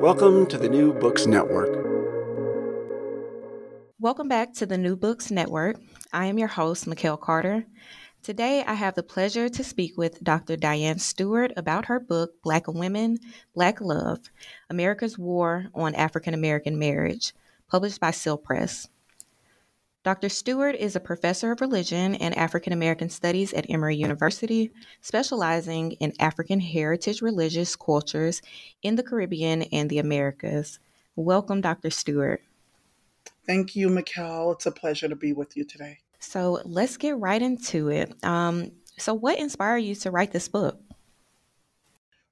Welcome to the New Books Network. Welcome back to the New Books Network. I am your host, Mikhail Carter. Today, I have the pleasure to speak with Dr. Dianne Stewart about her book, Black Women, Black Love America's War on African American Marriage, published by Seal Press. Dr. Stewart is a professor of religion and African American studies at Emory University, specializing in African heritage religious cultures in the Caribbean and the Americas. Welcome, Dr. Stewart. Thank you, Mikhail. It's a pleasure to be with you today. So let's get right into it. Um, so, what inspired you to write this book?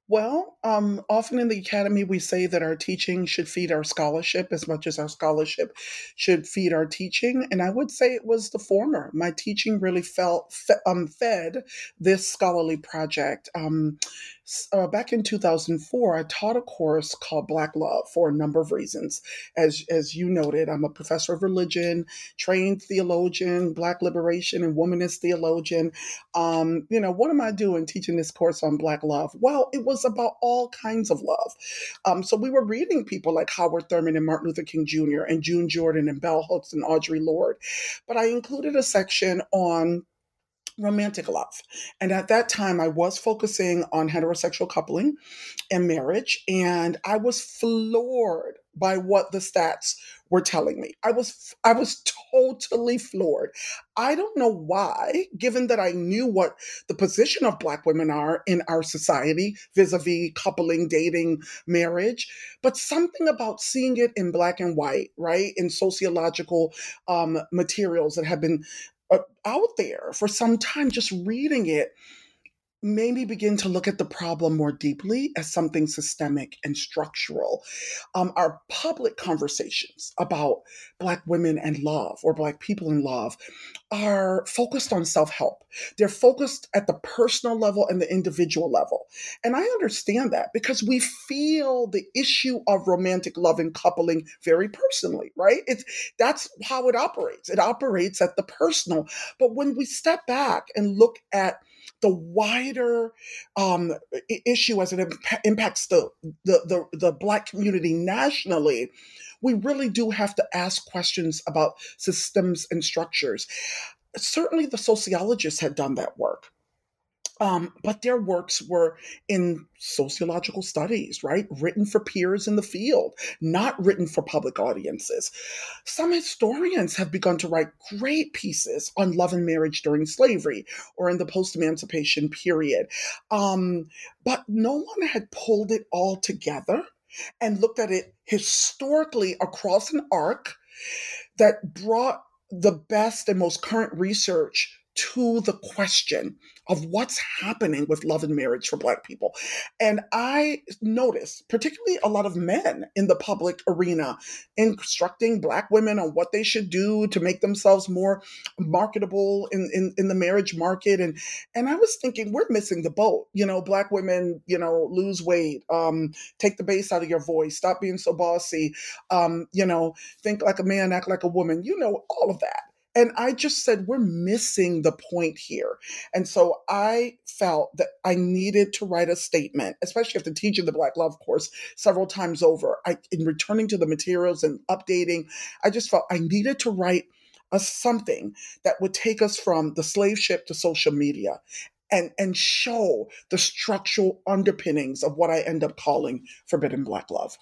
Well, um, often in the academy, we say that our teaching should feed our scholarship as much as our scholarship should feed our teaching. And I would say it was the former. My teaching really felt fe- um, fed this scholarly project. Um, uh, back in 2004, I taught a course called Black Love for a number of reasons. As, as you noted, I'm a professor of religion, trained theologian, Black liberation and womanist theologian. Um, you know, what am I doing teaching this course on Black love? Well, it was about all kinds of love. Um, so we were reading people like Howard Thurman and Martin Luther King Jr. and June Jordan and Bell Hooks and Audre Lorde. But I included a section on romantic love. And at that time, I was focusing on heterosexual coupling and marriage, and I was floored by what the stats were telling me. I was I was totally floored. I don't know why, given that I knew what the position of black women are in our society vis-a-vis coupling, dating, marriage, but something about seeing it in black and white, right? In sociological um, materials that have been out there for some time, just reading it made me begin to look at the problem more deeply as something systemic and structural. Um, our public conversations about Black women and love or Black people in love are focused on self help. They're focused at the personal level and the individual level. And I understand that because we feel the issue of romantic love and coupling very personally, right? It's that's how it operates. It operates at the personal. But when we step back and look at the wider um, issue as it imp- impacts the, the, the the black community nationally, we really do have to ask questions about systems and structures. Certainly, the sociologists had done that work. Um, but their works were in sociological studies, right? Written for peers in the field, not written for public audiences. Some historians have begun to write great pieces on love and marriage during slavery or in the post emancipation period. Um, but no one had pulled it all together and looked at it historically across an arc that brought the best and most current research to the question of what's happening with love and marriage for Black people. And I notice, particularly a lot of men in the public arena, instructing Black women on what they should do to make themselves more marketable in, in, in the marriage market. And and I was thinking, we're missing the boat. You know, Black women, you know, lose weight, um, take the bass out of your voice, stop being so bossy, um, you know, think like a man, act like a woman, you know, all of that. And I just said, we're missing the point here. And so I felt that I needed to write a statement, especially after teaching the Black Love course several times over. I, in returning to the materials and updating, I just felt I needed to write a something that would take us from the slave ship to social media and, and show the structural underpinnings of what I end up calling forbidden Black love.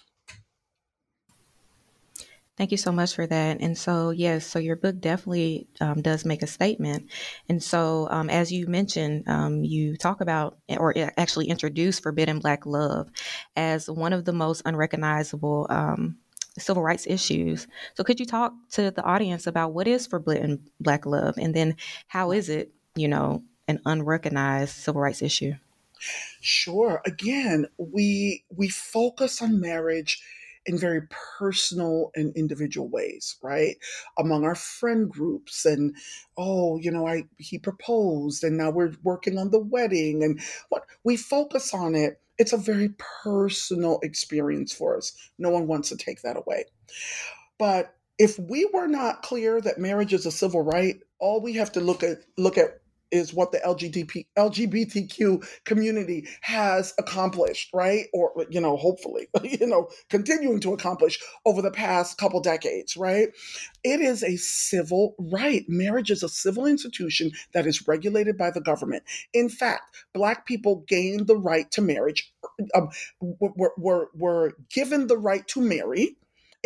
Thank you so much for that. And so, yes, so your book definitely um, does make a statement. And so, um, as you mentioned, um, you talk about or actually introduce forbidden Black love as one of the most unrecognizable um, civil rights issues. So, could you talk to the audience about what is forbidden Black love and then how is it, you know, an unrecognized civil rights issue? Sure. Again, we we focus on marriage in very personal and individual ways, right? Among our friend groups and oh, you know, I he proposed and now we're working on the wedding and what we focus on it. It's a very personal experience for us. No one wants to take that away. But if we were not clear that marriage is a civil right, all we have to look at look at is what the LGBT, LGBTQ community has accomplished, right? Or, you know, hopefully, you know, continuing to accomplish over the past couple decades, right? It is a civil right. Marriage is a civil institution that is regulated by the government. In fact, Black people gained the right to marriage, um, were, were, were given the right to marry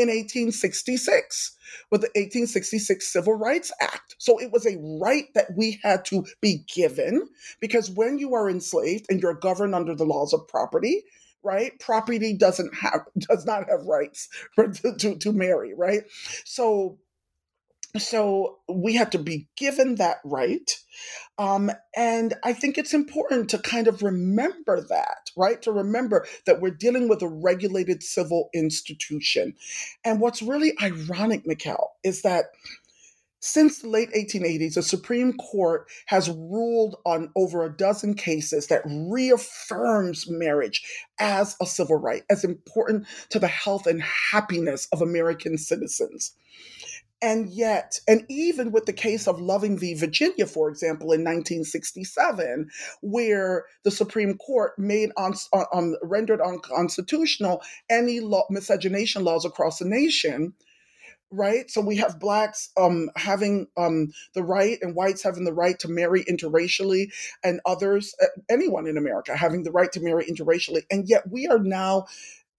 in 1866 with the 1866 Civil Rights Act. So it was a right that we had to be given because when you are enslaved and you're governed under the laws of property, right? Property doesn't have does not have rights to, to, to marry, right? So so we have to be given that right. Um, and I think it's important to kind of remember that, right? To remember that we're dealing with a regulated civil institution. And what's really ironic, Mikkel, is that since the late 1880s, the Supreme Court has ruled on over a dozen cases that reaffirms marriage as a civil right, as important to the health and happiness of American citizens. And yet, and even with the case of Loving v. Virginia, for example, in 1967, where the Supreme Court made on, on rendered unconstitutional any law, miscegenation laws across the nation, right? So we have blacks um, having um, the right and whites having the right to marry interracially, and others, anyone in America having the right to marry interracially, and yet we are now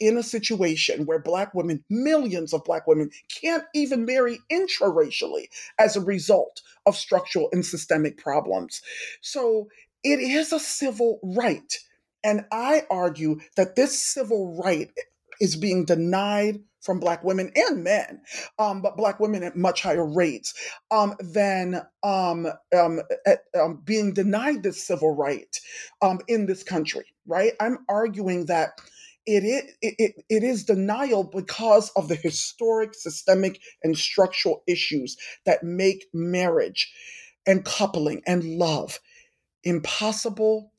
in a situation where black women, millions of black women, can't even marry intraracially as a result of structural and systemic problems. So it is a civil right. And I argue that this civil right is being denied from black women and men, um, but black women at much higher rates um, than um, um at, um, being denied this civil right um, in this country. Right? I'm arguing that it, it, it, it is denial because of the historic, systemic, and structural issues that make marriage and coupling and love impossible,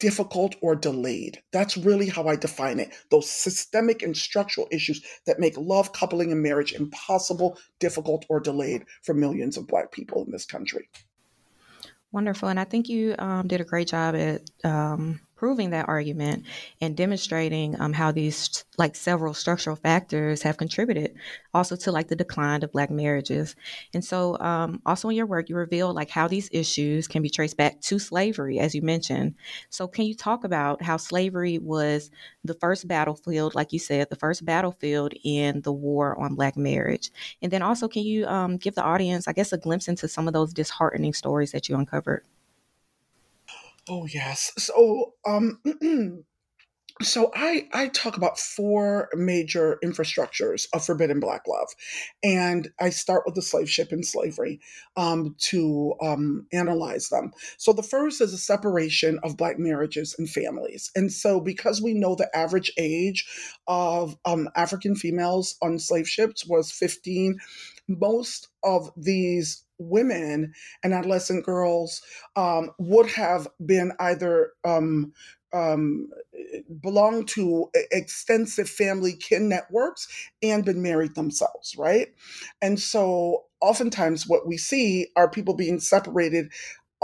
difficult, or delayed. That's really how I define it. Those systemic and structural issues that make love, coupling, and marriage impossible, difficult, or delayed for millions of Black people in this country. Wonderful. And I think you um, did a great job at um, proving that argument and demonstrating um, how these like several structural factors have contributed also to like the decline of black marriages. And so um, also in your work you reveal like how these issues can be traced back to slavery as you mentioned. So can you talk about how slavery was the first battlefield like you said the first battlefield in the war on black marriage? And then also can you um, give the audience i guess a glimpse into some of those disheartening stories that you uncovered Oh yes. So um so I, I talk about four major infrastructures of forbidden black love. And i start with the slave ship and slavery um, to um, analyze them. So the first is a separation of black marriages and families. And so because we know the average age of um, african females on slave ships was 15 most of these women and adolescent girls um, would have been either um, um, belong to extensive family kin networks and been married themselves, right? And so oftentimes what we see are people being separated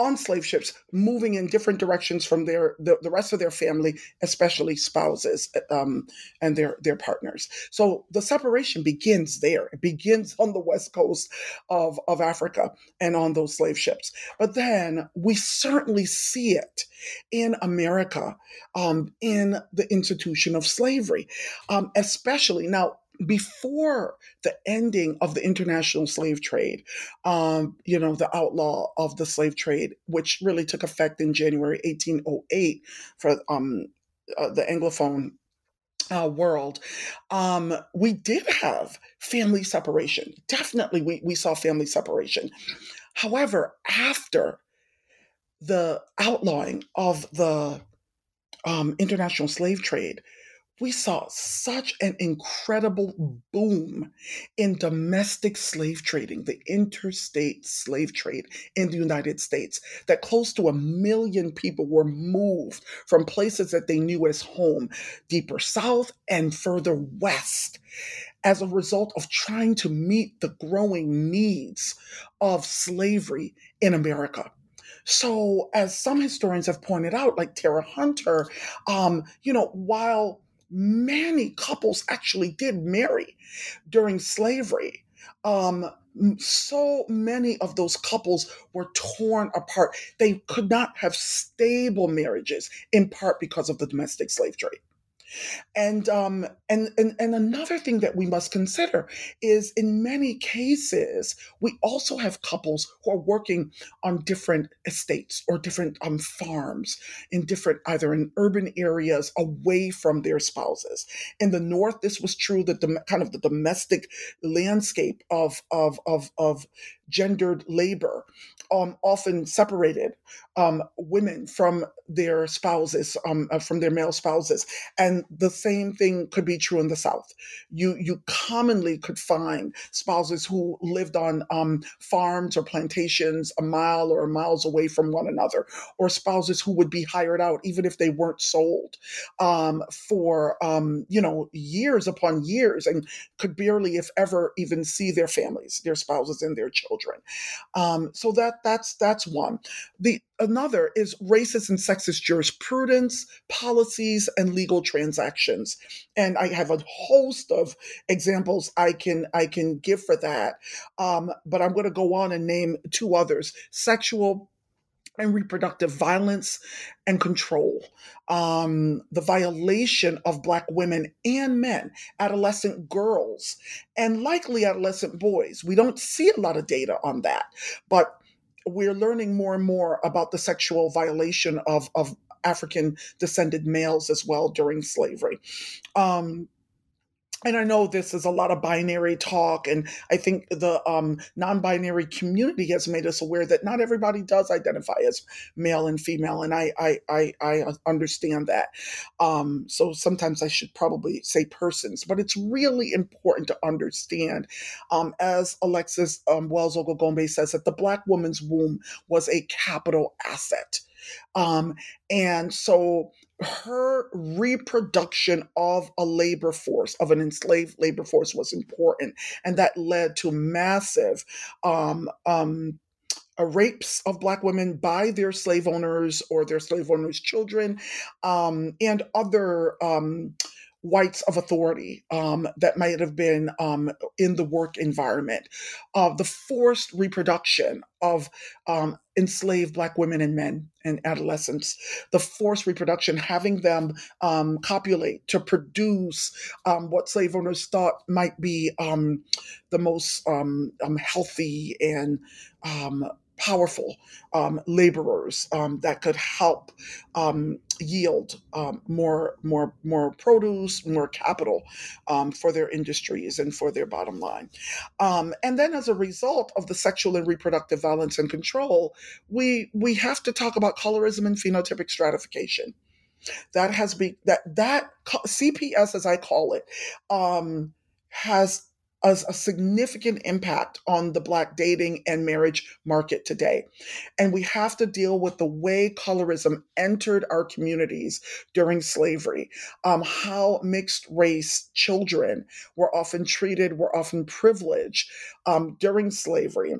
on slave ships moving in different directions from their the, the rest of their family especially spouses um, and their their partners. So the separation begins there. It begins on the west coast of of africa and on those slave ships. But then we certainly see it in america um, in the institution of slavery um, especially now before the ending of the international slave trade, um, you know, the outlaw of the slave trade, which really took effect in January 1808 for um, uh, the Anglophone uh, world, um, we did have family separation. Definitely, we, we saw family separation. However, after the outlawing of the um, international slave trade, we saw such an incredible boom in domestic slave trading, the interstate slave trade in the United States, that close to a million people were moved from places that they knew as home, deeper south and further west, as a result of trying to meet the growing needs of slavery in America. So, as some historians have pointed out, like Tera Hunter, um, you know, while many couples actually did marry during slavery. Um, so many of those couples were torn apart. They could not have stable marriages, in part because of the domestic slave trade. And um, and, and and another thing that we must consider is in many cases we also have couples who are working on different estates or different um, farms in different either in urban areas away from their spouses. In the north, this was true that the kind of the domestic landscape of of of of gendered labor um, often separated um, women from their spouses, um, uh, from their male spouses, and the same thing could be true in the South. You you commonly could find spouses who lived on um, farms or plantations a mile or miles away from one another, or spouses who would be hired out even if they weren't sold um, for um, you know years upon years and could barely, if ever, even see their families, their spouses, and their children. Um, so that that's that's one. The another is racist and sexist jurisprudence, policies, and legal transactions. And I have a host of examples I can I can give for that. Um, but I'm going to go on and name two others: sexual and reproductive violence and control, um, the violation of Black women and men, adolescent girls, and likely adolescent boys. We don't see a lot of data on that, but we're learning more and more about the sexual violation of, of African descended males as well during slavery. Um, and I know this is a lot of binary talk, and I think the um, non binary community has made us aware that not everybody does identify as male and female, and I, I, I, I understand that. Um, so sometimes I should probably say persons, but it's really important to understand, um, as Alexis um, Wells Oghoghomeh says, that the Black woman's womb was a capital asset. Um, and so her reproduction of a labor force, of an enslaved labor force, was important. And that led to massive um, um, uh, rapes of Black women by their slave owners or their slave owners' children, um, and other um, whites of authority um, that might have been um, in the work environment, uh, the forced reproduction of um, enslaved Black women and men and adolescents, the forced reproduction, having them um, copulate to produce um, what slave owners thought might be um, the most healthy and powerful um, laborers um, that could help um, yield um, more more more produce, more capital um, for their industries and for their bottom line. Um, and then, as a result of the sexual and reproductive violence and control, we we have to talk about colorism and phenotypic stratification. That has been that that CPS, as I call it, has a, a, significant impact on the Black dating and marriage market today. And we have to deal with the way colorism entered our communities during slavery, um, how mixed race children were often treated, were often privileged um, during slavery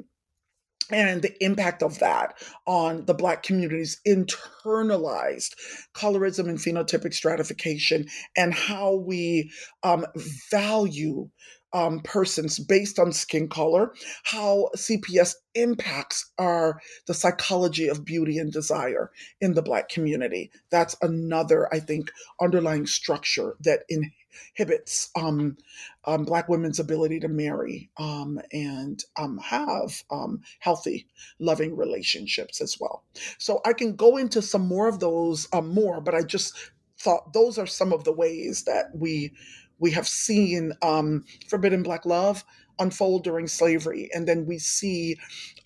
and the impact of that on the Black community's internalized colorism and phenotypic stratification, and how we um, value um, persons based on skin color, how CPS impacts our the psychology of beauty and desire in the Black community. That's another, I think, underlying structure that inhibits um, um, Black women's ability to marry um, and um, have um, healthy, loving relationships as well. So I can go into some more of those um, more, but I just thought those are some of the ways that we we have seen um, forbidden black love unfold during slavery, and then we see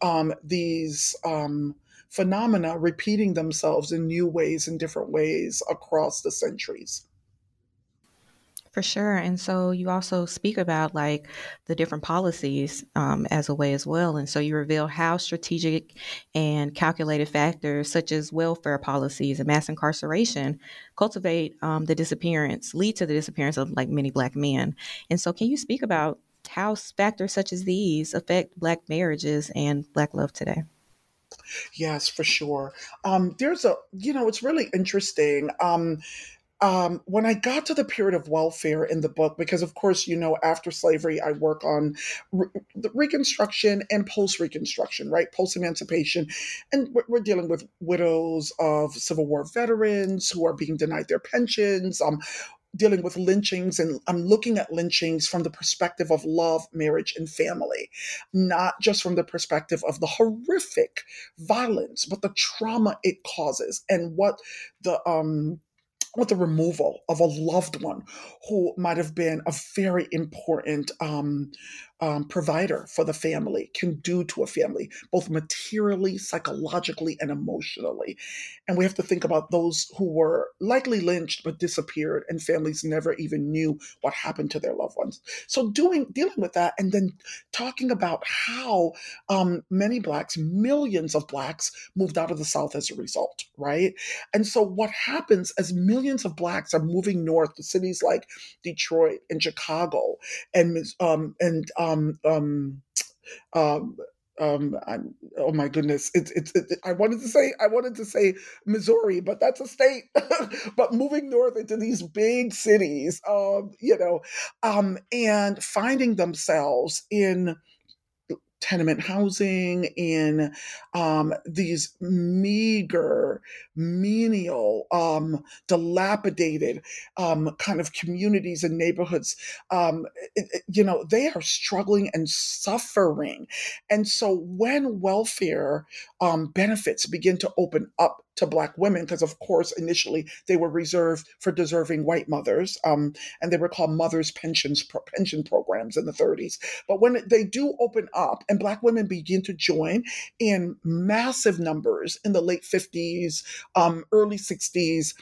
um, these um, phenomena repeating themselves in new ways, in different ways across the centuries. For sure. And so you also speak about like the different policies um, as a way as well. And so you reveal how strategic and calculated factors such as welfare policies and mass incarceration cultivate um, the disappearance, lead to the disappearance of like many Black men. And so can you speak about how factors such as these affect Black marriages and Black love today? Yes, for sure. Um, there's a, you know, it's really interesting. Um, um, when I got to the period of welfare in the book, because of course, you know, after slavery, I work on re- the Reconstruction and post Reconstruction, right? Post emancipation. And we're, we're, dealing with widows of Civil War veterans who are being denied their pensions. Um, dealing with lynchings and I'm looking at lynchings from the perspective of love, marriage, and family, not just from the perspective of the horrific violence, but the trauma it causes and what the um with the removal of a loved one who might have been a very important um, um, provider for the family can do to a family, both materially, psychologically, and emotionally. And we have to think about those who were likely lynched but disappeared, and families never even knew what happened to their loved ones. So, doing dealing with that, and then talking about how um, many blacks, millions of blacks, moved out of the South as a result, right? And so, what happens as millions of blacks are moving north to cities like Detroit and Chicago and um, and um, um, um, um I'm, oh my goodness. It's it's it, i wanted to say i wanted to say missouri but that's a state. But moving north into these big cities um you know um and finding themselves in tenement housing, in um, these meager, menial, um, dilapidated um, kind of communities and neighborhoods. Um, it, it, you know, they are struggling and suffering. And so when welfare um, benefits begin to open up to black women because of course initially they were reserved for deserving white mothers um, and they were called mothers pensions pension programs in the 30s but when they do open up and black women begin to join in massive numbers in the late 50s um, early 60s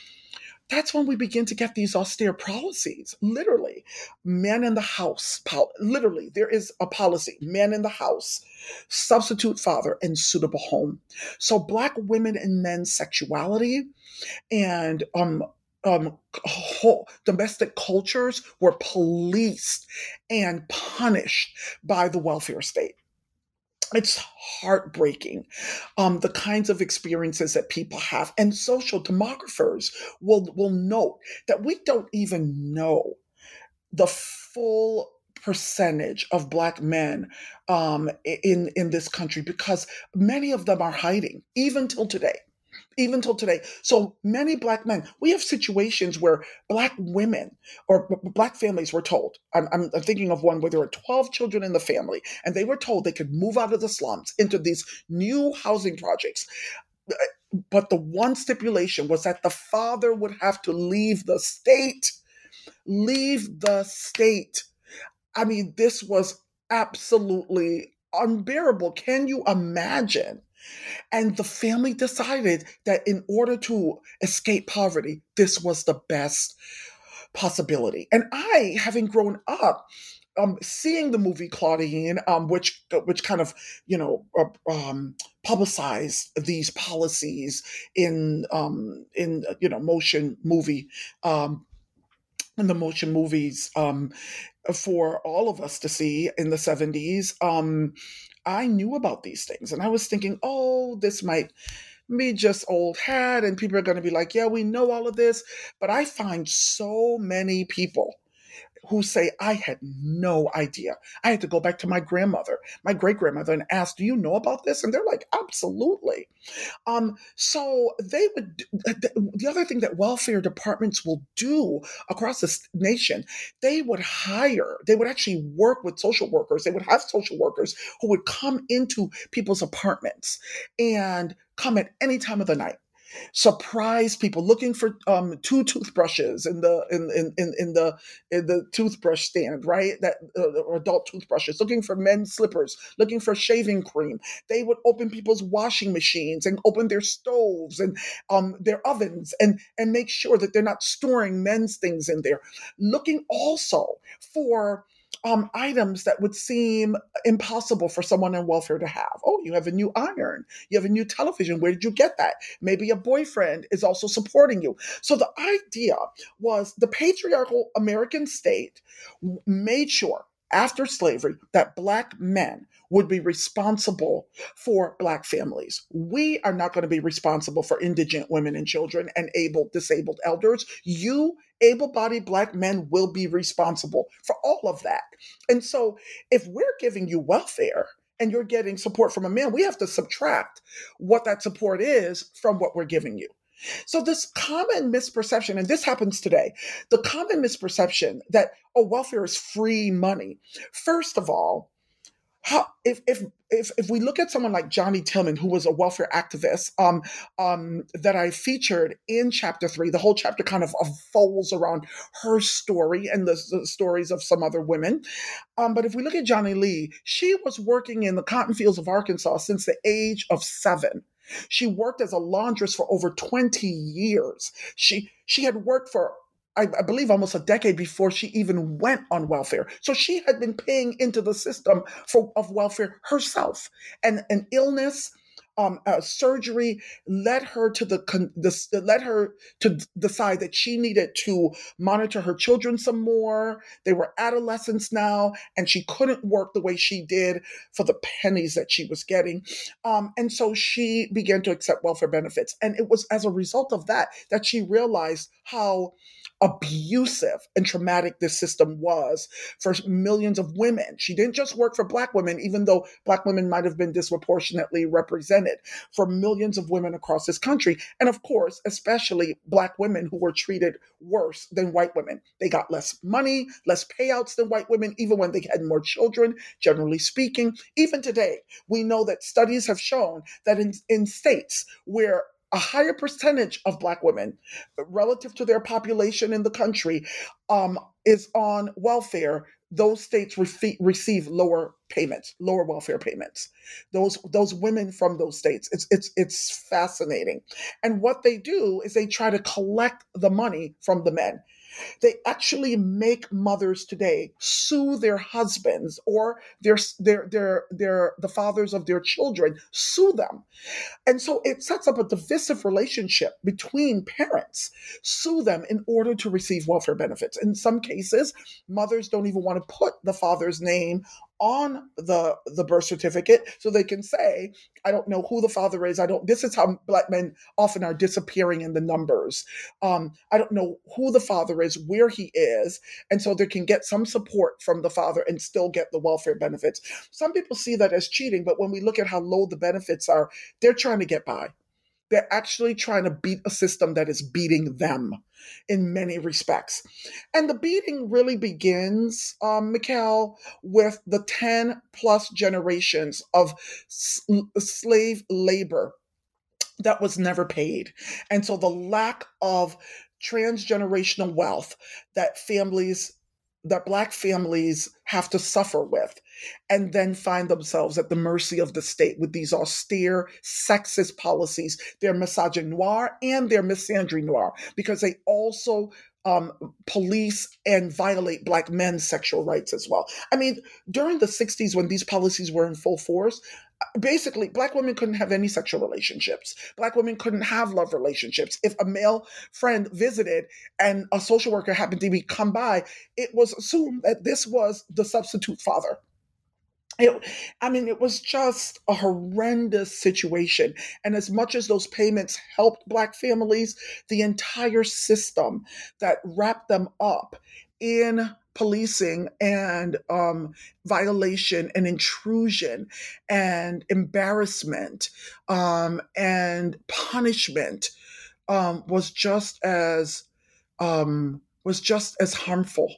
that's when we begin to get these austere policies. Literally, men in the house, literally, there is a policy men in the house, substitute father, and suitable home. So, Black women and men's sexuality and um, um, whole, domestic cultures were policed and punished by the welfare state it's heartbreaking um, the kinds of experiences that people have and social demographers will will note that we don't even know the full percentage of black men um, in in this country because many of them are hiding even till today even till today. So many black men, we have situations where black women or b- black families were told. I'm, I'm, thinking of one where there were 12 children in the family, and they were told they could move out of the slums into these new housing projects. Uh, but the one stipulation was that the father would have to leave the state. Leave the state. I mean, this was absolutely unbearable. Can you imagine? And the family decided that in order to escape poverty, this was the best possibility. And I, having grown up, um, seeing the movie Claudine, um, which which kind of you know uh, um, publicized these policies in um, in you know motion movie um, in the motion movies um, for all of us to see in the 70s um, I knew about these things and I was thinking, oh, this might be just old hat, and people are going to be like, yeah, we know all of this. But I find so many people who say, I had no idea. I had to go back to my grandmother, my great grandmother, and ask, Do you know about this? And they're like, Absolutely. Um, so they would, the other thing that welfare departments will do across this nation, they would hire, they would actually work with social workers. They would have social workers who would come into people's apartments and come at any time of the night surprise people looking for um, two toothbrushes in the in, in, in, in the in the toothbrush stand, right? That uh, adult toothbrushes, looking for men's slippers, looking for shaving cream. They would open people's washing machines and open their stoves and um, their ovens and and make sure that they're not storing men's things in there. Looking also for um, items that would seem impossible for someone on welfare to have. Oh, you have a new iron, you have a new television. Where did you get that? Maybe a boyfriend is also supporting you. So the idea was the patriarchal American state made sure after slavery that black men would be responsible for black families. We are not going to be responsible for indigent women and children and able disabled elders. You able-bodied black men will be responsible for all of that. And so if we're giving you welfare and you're getting support from a man, we have to subtract what that support is from what we're giving you. So, this common misperception, and this happens today, the common misperception that, oh, welfare is free money. First of all, how if if if if we look at someone like Johnnie Tillmon, who was a welfare activist, um, um, that I featured in chapter three, the whole chapter kind of unfolds around her story and the, the stories of some other women. Um, but if we look at Johnnie Lee, she was working in the cotton fields of Arkansas since the age of seven. She worked as a laundress for over 20 years. She she had worked for I, I, believe almost a decade before she even went on welfare. So she had been paying into the system for of welfare herself. And an illness um, uh, surgery led her to the, the led her to decide that she needed to monitor her children some more. They were adolescents now, and she couldn't work the way she did for the pennies that she was getting. Um, and so she began to accept welfare benefits, and it was as a result of that that she realized how abusive and traumatic this system was for millions of women. She didn't just work for Black women, even though Black women might have been disproportionately represented, for millions of women across this country. And of course, especially Black women who were treated worse than white women. They got less money, less payouts than white women, even when they had more children, generally speaking. Even today, we know that studies have shown that in, in states where a higher percentage of Black women relative to their population in the country um, is on welfare. Those states re- receive lower payments, lower welfare payments. Those those women from those states, it's it's it's fascinating. And what they do is they try to collect the money from the men. They actually make mothers today sue their husbands or their their their their the fathers of their children, sue them. And so it sets up a divisive relationship between parents, sue them in order to receive welfare benefits. In some cases, mothers don't even want to put the father's name on the the birth certificate so they can say i don't know who the father is. I don't this is how black men often are disappearing in the numbers. Um, i don't know who the father is where he is. And so they can get some support from the father and still get the welfare benefits. Some people see that as cheating but when we look at how low the benefits are they're trying to get by They're actually trying to beat a system that is beating them in many respects. And the beating really begins, um, Mikkel, with the 10 plus generations of s- slave labor that was never paid. And so the lack of transgenerational wealth that families that black families have to suffer with and then find themselves at the mercy of the state with these austere sexist policies they're misogynoir and they're misandry noir because they also um, police and violate black men's sexual rights as well. I mean during the 60s when these policies were in full force basically black women couldn't have any sexual relationships. Black women couldn't have love relationships. If a male friend visited and a social worker happened to be come by it was assumed that this was the substitute father. It, I mean, it was just a horrendous situation. And as much as those payments helped Black families, the entire system that wrapped them up in policing and um, violation and intrusion and embarrassment um, and punishment um, was just as um, was just as harmful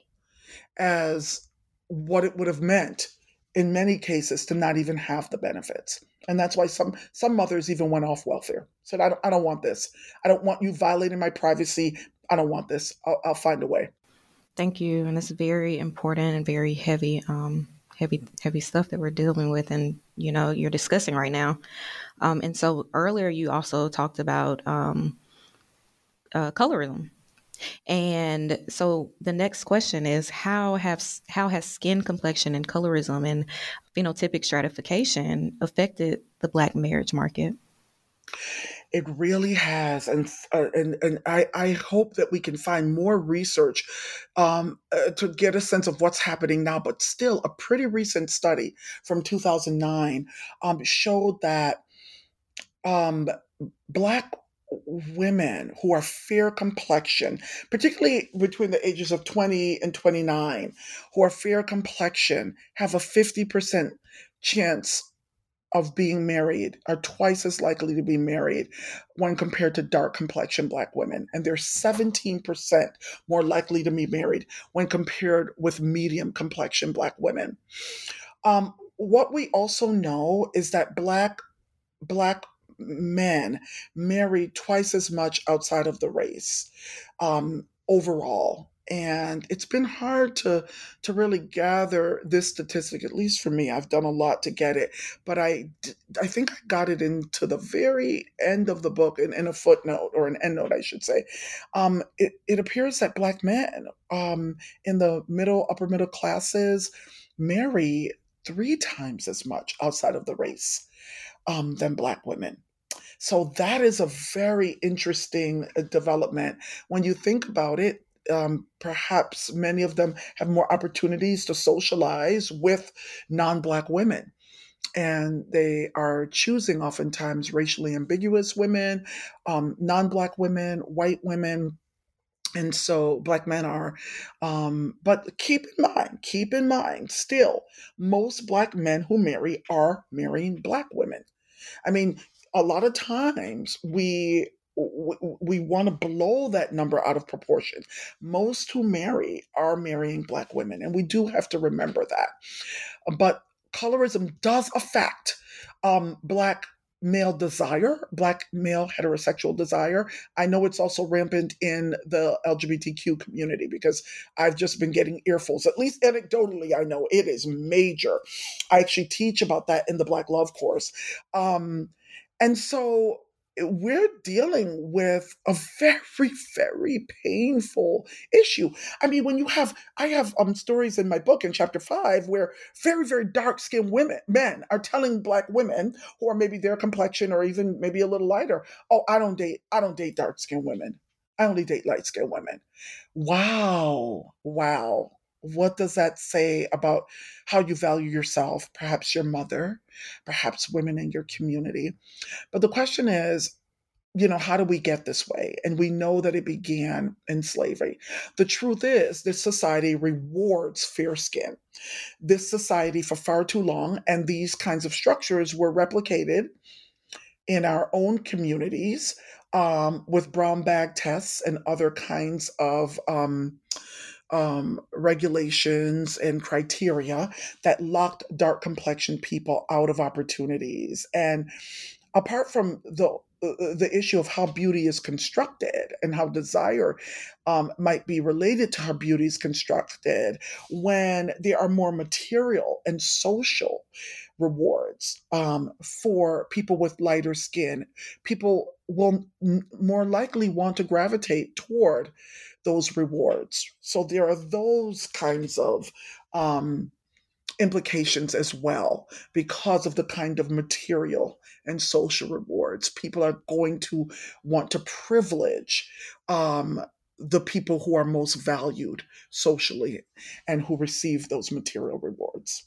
as what it would have meant in many cases to not even have the benefits. And that's why some some mothers even went off welfare. Said i don't, I don't want this. I don't want you violating my privacy. I don't want this. I'll, I'll find a way Thank you. And it's very important and very heavy, um, heavy, heavy stuff that we're dealing with, and you know, you're discussing right now. Um, and so earlier, you also talked about um, uh, colorism. And so the next question is how have how has skin complexion and colorism and phenotypic stratification affected the black marriage market? It really has, and uh, and and I, I hope that we can find more research um, uh, to get a sense of what's happening now. But still, a pretty recent study from 2009 um, showed that um, black women who are fair complexion, particularly between the ages of 20 and 29, who are fair complexion, have a 50% chance of being married are twice as likely to be married when compared to dark complexion black women. And they're 17% more likely to be married when compared with medium complexion black women. Um, what we also know is that black black men marry twice as much outside of the race um, overall and it's been hard to to really gather this statistic at least for me i've done a lot to get it but i i think i got it into the very end of the book in, in a footnote or an endnote i should say. Um, it, it appears that black men um, in the middle upper middle classes marry three times as much outside of the race um, than black women. So that is a very interesting uh, development. When you think about it um, perhaps many of them have more opportunities to socialize with non Black women. And they are choosing oftentimes racially ambiguous women, um, non Black women, white women, and so black men are um, but keep in mind keep in mind still most black men who marry are marrying black women i mean a lot of times we we want to blow that number out of proportion. Most who marry are marrying Black women, and we do have to remember that. But colorism does affect um, Black male desire, Black male heterosexual desire. I know it's also rampant in the LGBTQ community because I've just been getting earfuls, at least anecdotally, I know it is major. I actually teach about that in the Black Love course. Um, and so we're dealing with a very very painful issue. I mean when you have i have um stories in my book in chapter 5 where very very dark skinned women men are telling black women who are maybe their complexion or even maybe a little lighter oh i don't date i don't date dark skinned women. I only date light skinned women. Wow wow what does that say about how you value yourself, perhaps your mother, perhaps women in your community? But the question is, you know, how do we get this way? And we know that it began in slavery. The truth is, this society rewards fair skin. This society, for far too long, and these kinds of structures were replicated in our own communities um, with brown bag tests and other kinds of um, um, regulations and criteria that locked dark complexion people out of opportunities. And apart from the uh, the issue of how beauty is constructed and how desire um, might be related to how beauty is constructed when there are more material and social rewards um, for people with lighter skin. People will more likely want to gravitate toward those rewards. So there are those kinds of um, implications as well because of the kind of material and social rewards. People are going to want to privilege um, the people who are most valued socially and who receive those material rewards.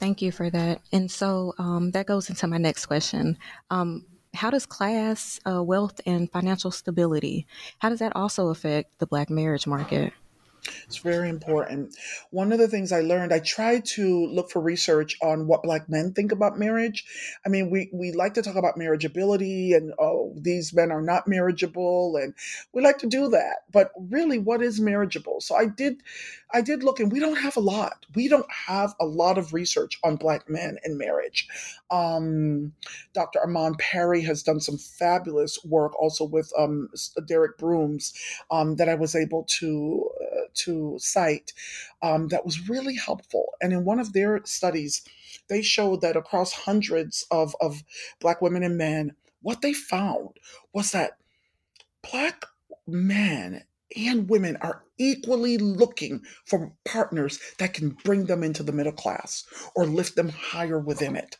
Thank you for that. And so um, that goes into my next question. Um, how does class, uh, wealth, and financial stability, how does that also affect the Black marriage market? It's very important. One of the things I learned, I tried to look for research on what Black men think about marriage. I mean, we, we like to talk about marriageability and, oh, these men are not marriageable, and we like to do that. But really, what is marriageable? So I did I did look, and we don't have a lot. We don't have a lot of research on Black men and marriage. Um, Dr. Armon Perry has done some fabulous work also with um, Derrick Brooms um, that I was able to uh, to cite um, that was really helpful. And in one of their studies, they showed that across hundreds of, of Black women and men, what they found was that Black men and women are equally looking for partners that can bring them into the middle class or lift them higher within it.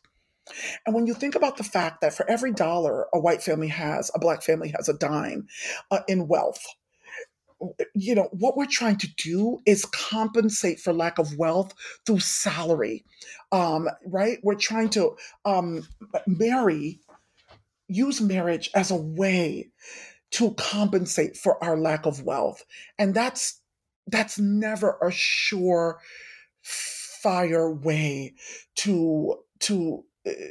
And when you think about the fact that for every dollar a white family has, a black family has a dime uh, in wealth, you know, what we're trying to do is compensate for lack of wealth through salary, um, right? We're trying to um, marry, use marriage as a way to compensate for our lack of wealth. And that's that's never a sure fire way to to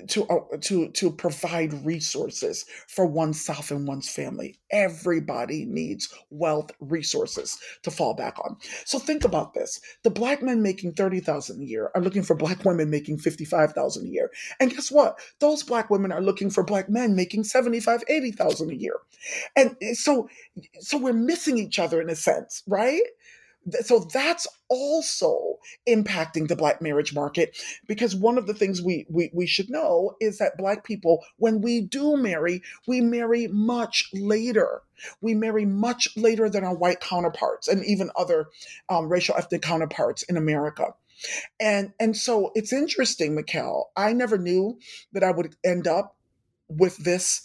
to uh, to to provide resources for oneself and one's family. Everybody needs wealth resources to fall back on. So think about this: the black men making thirty thousand a year are looking for black women making fifty five thousand a year, and guess what? Those black women are looking for black men making seventy five, eighty thousand a year, and so so we're missing each other in a sense, right? So that's also impacting the black marriage market because one of the things we, we we should know is that black people when we do marry we marry much later we marry much later than our white counterparts and even other um, racial ethnic counterparts in america and and so it's interesting Mikkel. i never knew that i would end up with this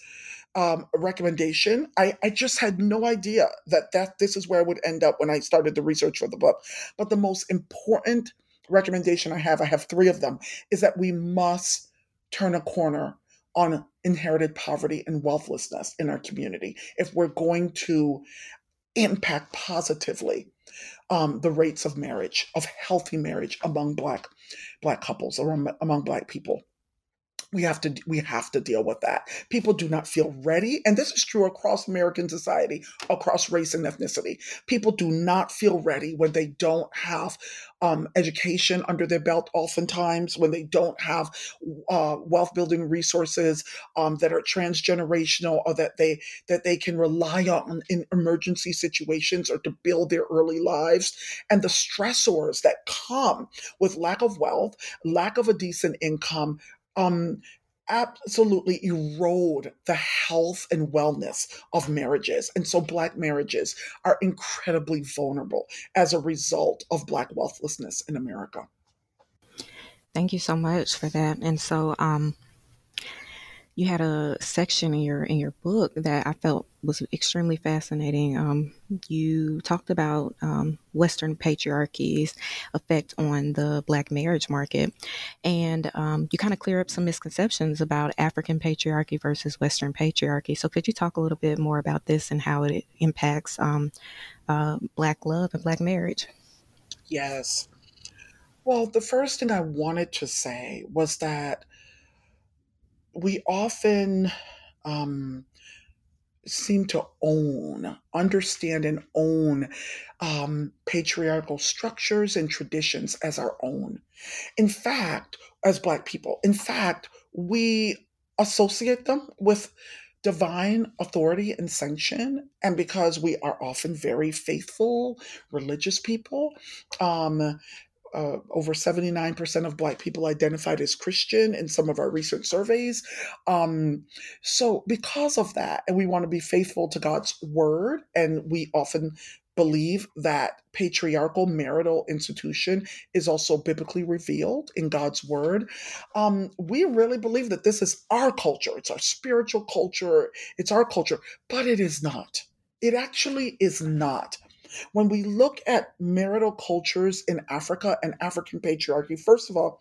um, recommendation. I, I just had no idea that that this is where I would end up when I started the research for the book. But the most important recommendation I have, I have three of them, is that we must turn a corner on inherited poverty and wealthlessness in our community if we're going to impact positively um, the rates of marriage, of healthy marriage among black black couples or among black people we have to we have to deal with that. People do not feel ready and this is true across american society across race and ethnicity. People do not feel ready when they don't have um, education under their belt oftentimes when they don't have uh, wealth building resources um, that are transgenerational or that they that they can rely on in emergency situations or to build their early lives. And the stressors that come with lack of wealth lack of a decent income um, absolutely erode the health and wellness of marriages. And so Black marriages are incredibly vulnerable as a result of Black wealthlessness in America. Thank you so much for that. And so, um, you had a section in your in your book that I felt was extremely fascinating. Um, you talked about um, Western patriarchy's effect on the Black marriage market, and um, you kind of clear up some misconceptions about African patriarchy versus Western patriarchy. So, could you talk a little bit more about this and how it impacts um, uh, Black love and Black marriage? Yes. Well, the first thing I wanted to say was that we often um, seem to own, understand, and own um, patriarchal structures and traditions as our own. In fact, as Black people, in fact, we associate them with divine authority and sanction. And because we are often very faithful, religious people, um, uh, over 79% of Black people identified as Christian in some of our recent surveys. Um, so, because of that, and we want to be faithful to God's word, and we often believe that patriarchal marital institution is also biblically revealed in God's word. Um, we really believe that this is our culture, it's our spiritual culture, it's our culture, but it is not. It actually is not. When we look at marital cultures in Africa and African patriarchy, first of all,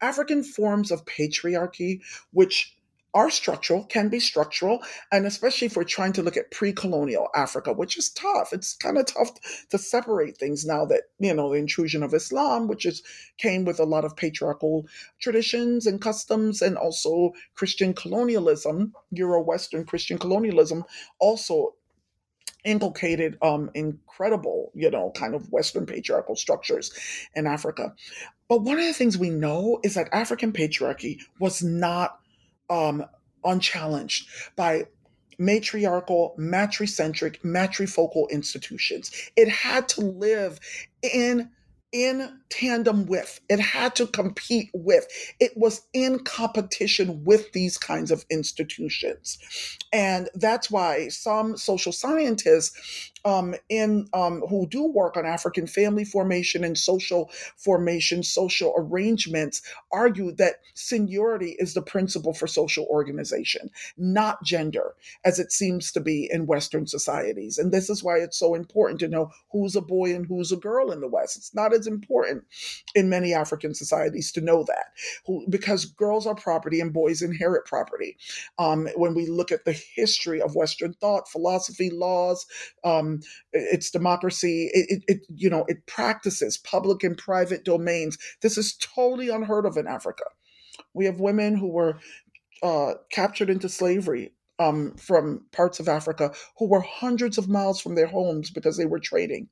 African forms of patriarchy, which are structural, can be structural, and especially if we're trying to look at pre-colonial Africa, which is tough. It's kind of tough to separate things now that you know the intrusion of Islam, which is came with a lot of patriarchal traditions and customs, and also Christian colonialism, Euro-Western Christian colonialism, also inculcated um, incredible, you know, kind of Western patriarchal structures in Africa. But one of the things we know is that African patriarchy was not um, unchallenged by matriarchal, matricentric, matrifocal institutions. It had to live in in tandem with, it had to compete with, it was in competition with these kinds of institutions. And that's why some social scientists um, in um, who do work on African family formation and social formation, social arrangements, argue that seniority is the principle for social organization, not gender, as it seems to be in Western societies. And this is why it's so important to know who's a boy and who's a girl in the West. It's not as important in many African societies to know that, who, because girls are property and boys inherit property. Um, when we look at the history of Western thought, philosophy, laws, um, its democracy. It, it, it, you know, it practices public and private domains. This is totally unheard of in Africa. We have women who were uh, captured into slavery um, from parts of Africa who were hundreds of miles from their homes because they were trading.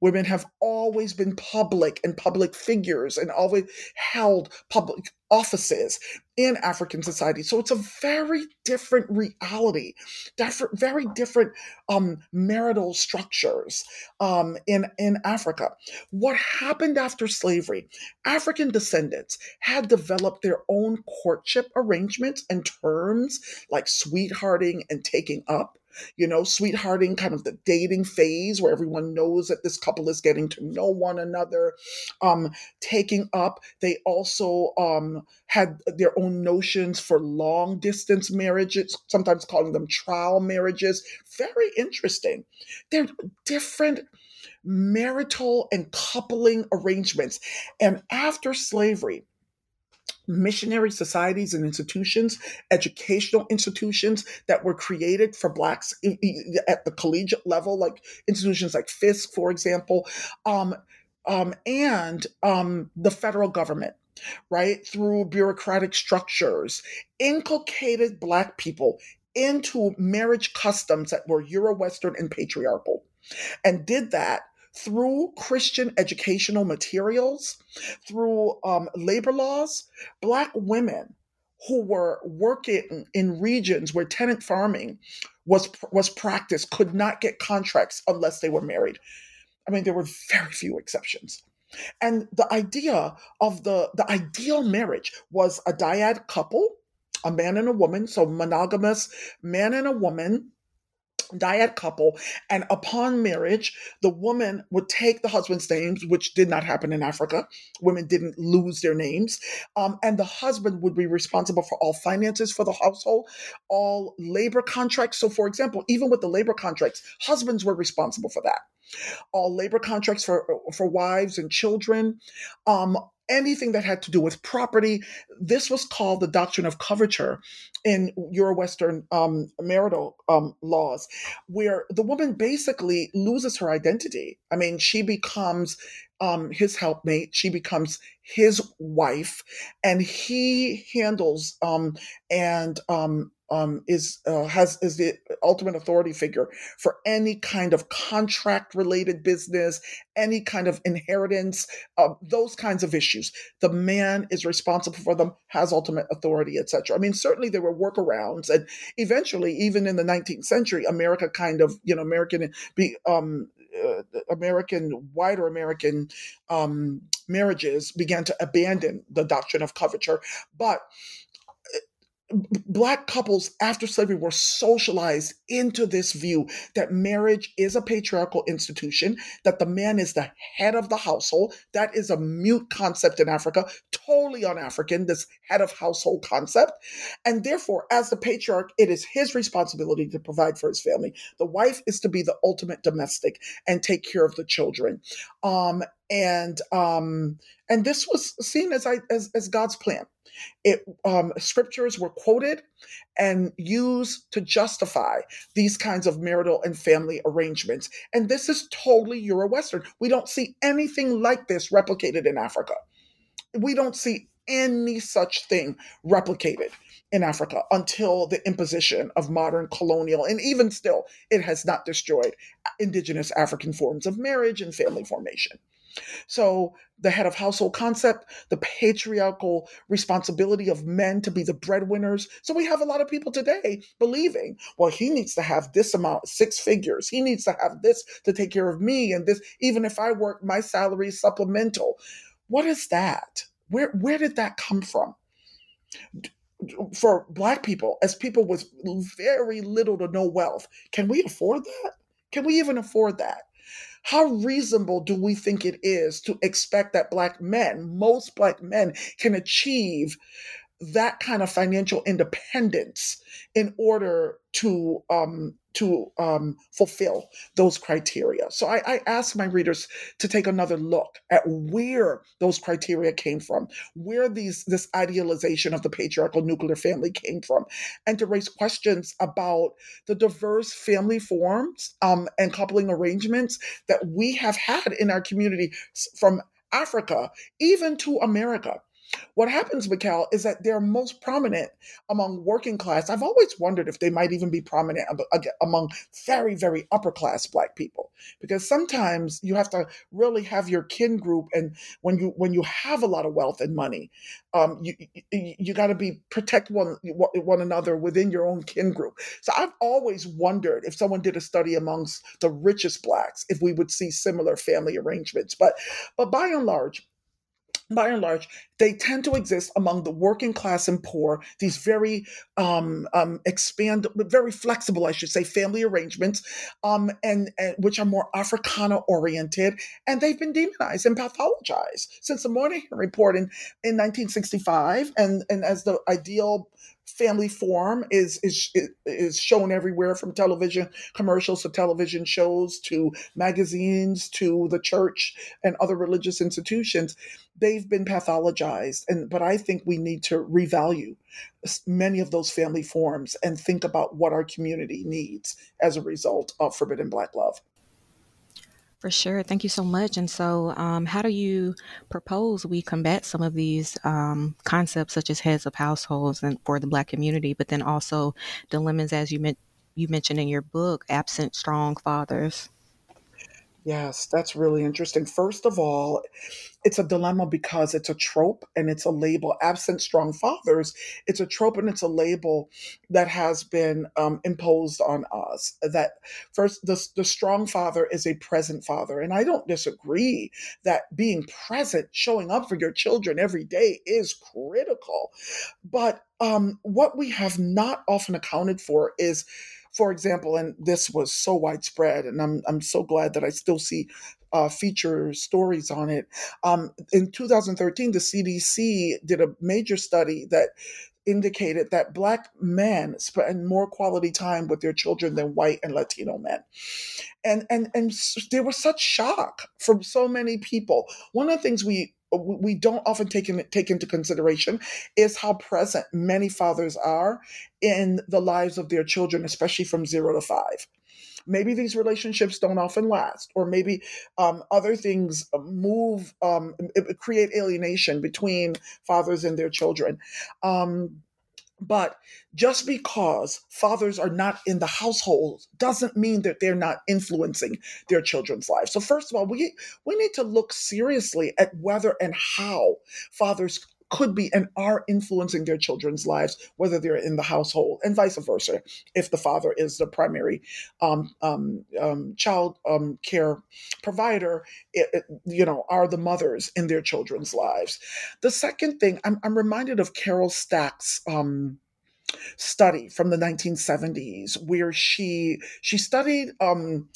Women have always been public and public figures and always held public offices in African society. So it's a very different reality, different, very different um, marital structures um, in, in Africa. What happened after slavery? African descendants had developed their own courtship arrangements and terms like sweethearting and taking up you know, sweethearting, kind of the dating phase where everyone knows that this couple is getting to know one another, um, taking up. They also um, had their own notions for long distance marriages, sometimes calling them trial marriages. Very interesting. They're different marital and coupling arrangements. And after slavery, missionary societies and institutions, educational institutions that were created for Blacks at the collegiate level, like institutions like Fisk, for example, um, um, and um, the federal government, right, through bureaucratic structures, inculcated Black people into marriage customs that were Euro Western and patriarchal, and did that through Christian educational materials, through um, labor laws, Black women who were working in regions where tenant farming was was practiced could not get contracts unless they were married. I mean, there were very few exceptions. And the idea of the the ideal marriage was a dyad couple, a man and a woman, so monogamous man and a woman dyad couple and upon marriage the woman would take the husband's names which did not happen in africa. Women didn't lose their names. Um, and the husband would be responsible for all finances for the household all labor contracts. So for example even with the labor contracts husbands were responsible for that. All labor contracts for for wives and children. Um, anything that had to do with property. This was called the doctrine of coverture in Euro-Western um, marital um, laws, where the woman basically loses her identity. I mean, she becomes um, his helpmate, she becomes his wife, and he handles um, and um, is uh, has is the ultimate authority figure for any kind of contract related business, any kind of inheritance, uh, those kinds of issues. The man is responsible for them, has ultimate authority, etc. I mean, certainly there were workarounds, and eventually, even in the 19th century, America kind of you know American be um, uh, American, wider American um, marriages began to abandon the doctrine of coverture. But black couples after slavery were socialized into this view that marriage is a patriarchal institution that the man is the head of the household. That is a mute concept in africa totally un-african this head of household concept. And therefore as the patriarch it is his responsibility to provide for his family. The wife is to be the ultimate domestic and take care of the children. Um, and um, and this was seen as I as, as God's plan. It um, scriptures were quoted and used to justify these kinds of marital and family arrangements, and this is totally Euro-Western. We don't see anything like this replicated in Africa. We don't see any such thing replicated in Africa until the imposition of modern colonial, and even still, it has not destroyed indigenous African forms of marriage and family formation. So, the head of household concept, the patriarchal responsibility of men to be the breadwinners. So, we have a lot of people today believing, well, he needs to have this amount, six figures. He needs to have this to take care of me. And this, even if I work, my salary is supplemental. What is that? Where, where did that come from? For Black people, as people with very little to no wealth, can we afford that? Can we even afford that? How reasonable do we think it is to expect that Black men, most Black men, can achieve that kind of financial independence in order to um, to um, fulfill those criteria. So I, I ask my readers to take another look at where those criteria came from, where these this idealization of the patriarchal nuclear family came from, and to raise questions about the diverse family forms um, and coupling arrangements that we have had in our community from Africa even to America. What happens, Mikkel, is that they're most prominent among working class. I've always wondered if they might even be prominent among very, very upper class Black people, because sometimes you have to really have your kin group, and when you when you have a lot of wealth and money, um, you you, got to be protect one one another within your own kin group. So I've always wondered if someone did a study amongst the richest blacks, if we would see similar family arrangements. But but by and large by and large, they tend to exist among the working class and poor, these very um, um, expand, very flexible, I should say, family arrangements, um, and, and, which are more Africana oriented, and they've been demonized and pathologized since the Moynihan Report in, in 1965, and, and as the ideal family form is is is shown everywhere from television commercials to television shows to magazines to the church and other religious institutions they've been pathologized and but i think we need to revalue many of those family forms and think about what our community needs as a result of forbidden black love for sure. Thank you so much. And so, um, how do you propose we combat some of these um, concepts, such as heads of households and for the Black community, but then also dilemmas, as you, you mentioned in your book, absent strong fathers? Yes, that's really interesting. First of all, it's a dilemma because it's a trope and it's a label. Absent strong fathers, it's a trope and it's a label that has been um, imposed on us. That first, the, the strong father is a present father. And I don't disagree that being present, showing up for your children every day is critical. But um, what we have not often accounted for is for example, and this was so widespread, and I'm I'm so glad that I still see uh, feature stories on it. Um, in 2013, the CDC did a major study that indicated that black men spend more quality time with their children than white and latino men and and and there was such shock from so many people one of the things we we don't often take, in, take into consideration is how present many fathers are in the lives of their children, especially from zero to five. Maybe these relationships don't often last, or maybe um, other things move, um, create alienation between fathers and their children. Um, but just because fathers are not in the household doesn't mean that they're not influencing their children's lives. So first of all, we we need to look seriously at whether and how fathers could be and are influencing their children's lives, whether they're in the household and vice versa, if the father is the primary um, um, um, child um, care provider, it, it, you know, are the mothers in their children's lives. The second thing, I'm, I'm reminded of Carol Stack's um, study from the 1970s where she she studied um,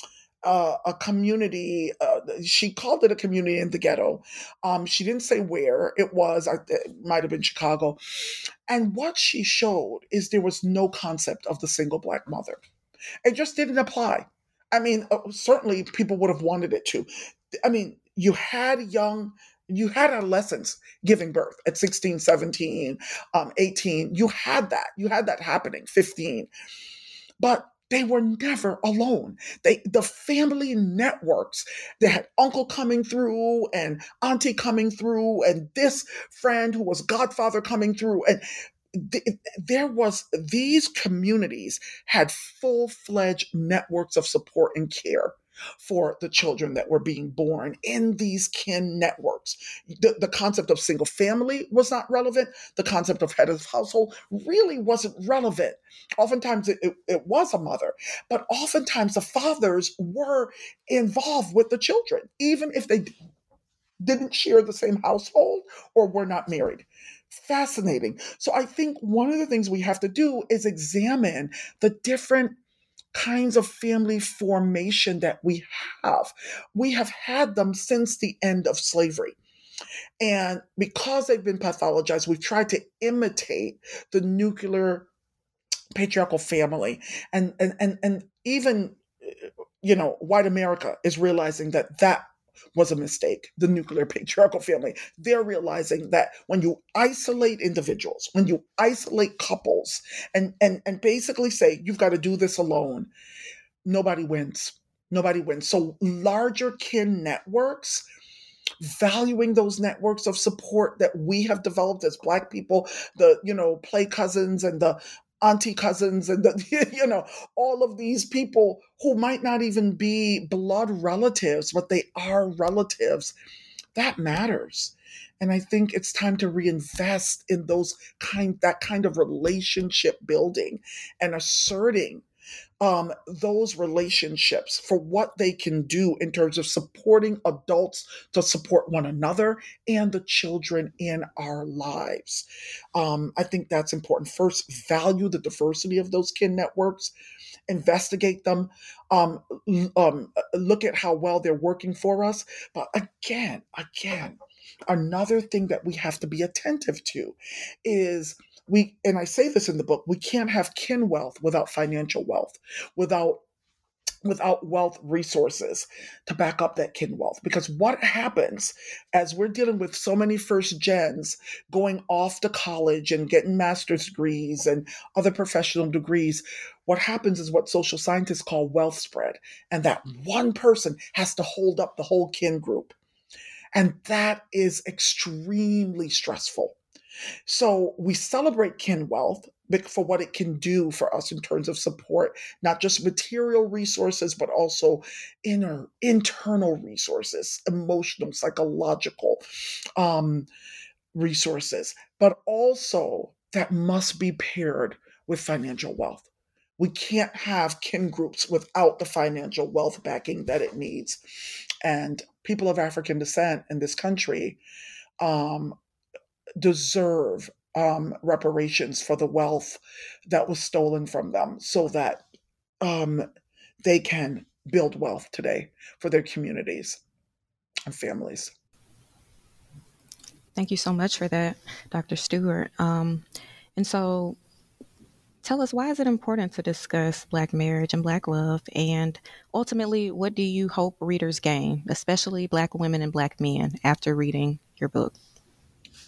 uh, a community. Uh, she called it a community in the ghetto. Um, she didn't say where it was. It might have been Chicago. And what she showed is there was no concept of the single black mother. It just didn't apply. I mean, uh, certainly people would have wanted it to. I mean, you had young you had adolescents giving birth at 16 17 um, 18 you had that you had that happening 15 but they were never alone. They the family networks. They had uncle coming through and auntie coming through and this friend who was godfather coming through and th- there was these communities had full-fledged networks of support and care for the children that were being born in these kin networks. The, the concept of single family was not relevant. The concept of head of household really wasn't relevant. Oftentimes it, it, it was a mother, but oftentimes the fathers were involved with the children, even if they didn't share the same household or were not married fascinating. So I think one of the things we have to do is examine the different kinds of family formation that we have. We have had them since the end of slavery. And because they've been pathologized, we've tried to imitate the nuclear patriarchal family. And, and, and, and even, you know, white America is realizing that that was a mistake, the nuclear patriarchal family. They're realizing that when you isolate individuals, when you isolate couples and and and basically say you've got to do this alone, nobody wins. Nobody wins. So larger kin networks valuing those networks of support that we have developed as black people the you know play cousins and the auntie cousins and the, you know all of these people who might not even be blood relatives but they are relatives. That matters. And i think it's time to reinvest in those kind that kind of relationship building and asserting um, those relationships for what they can do in terms of supporting adults to support one another and the children in our lives. Um, I think that's important. First, value the diversity of those kin networks, investigate them, um, um, look at how well they're working for us. But again, again, another thing that we have to be attentive to is we and i say this in the book we can't have kin wealth without financial wealth without without wealth resources to back up that kin wealth. Because what happens as we're dealing with so many first gens going off to college and getting master's degrees and other professional degrees what happens is what social scientists call wealth spread. And that mm. one person has to hold up the whole kin group. And that is extremely stressful so we celebrate kin wealth for what it can do for us in terms of support, not just material resources, but also inner, internal resources, emotional, psychological um, resources, but also that must be paired with financial wealth. We can't have kin groups without the financial wealth backing that it needs. And people of African descent in this country um, deserve um, reparations for the wealth that was stolen from them so that um, they can build wealth today for their communities and families. Thank you so much for that, Dr. Stewart. Um, and so, tell us why is it important to discuss Black marriage and Black love? And ultimately, what do you hope readers gain, especially Black women and Black men, after reading your book?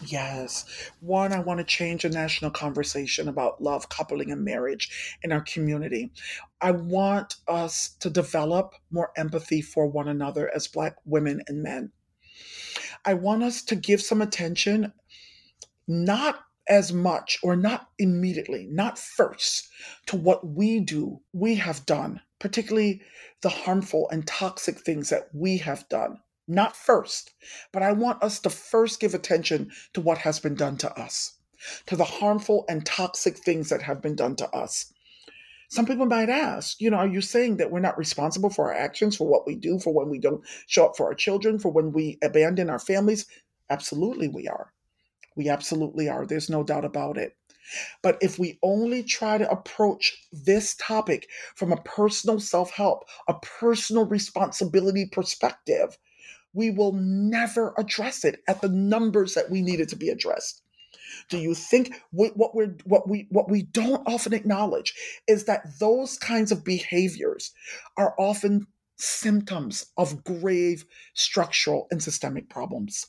Yes. One, I want to change the national conversation about love, coupling, and marriage in our community. I want us to develop more empathy for one another as Black women and men. I want us to give some attention, not as much or not immediately, not first, to what we do, we have done, particularly the harmful and toxic things that we have done. Not first, but I want us to first give attention to what has been done to us, to the harmful and toxic things that have been done to us. Some people might ask, you know, are you saying that we're not responsible for our actions, for what we do, for when we don't show up for our children, for when we abandon our families? Absolutely, we are. We absolutely are. There's no doubt about it. But if we only try to approach this topic from a personal self help, a personal responsibility perspective, we will never address it at the numbers that we need it to be addressed. Do you think what we're what we what we don't often acknowledge is that those kinds of behaviors are often symptoms of grave structural and systemic problems.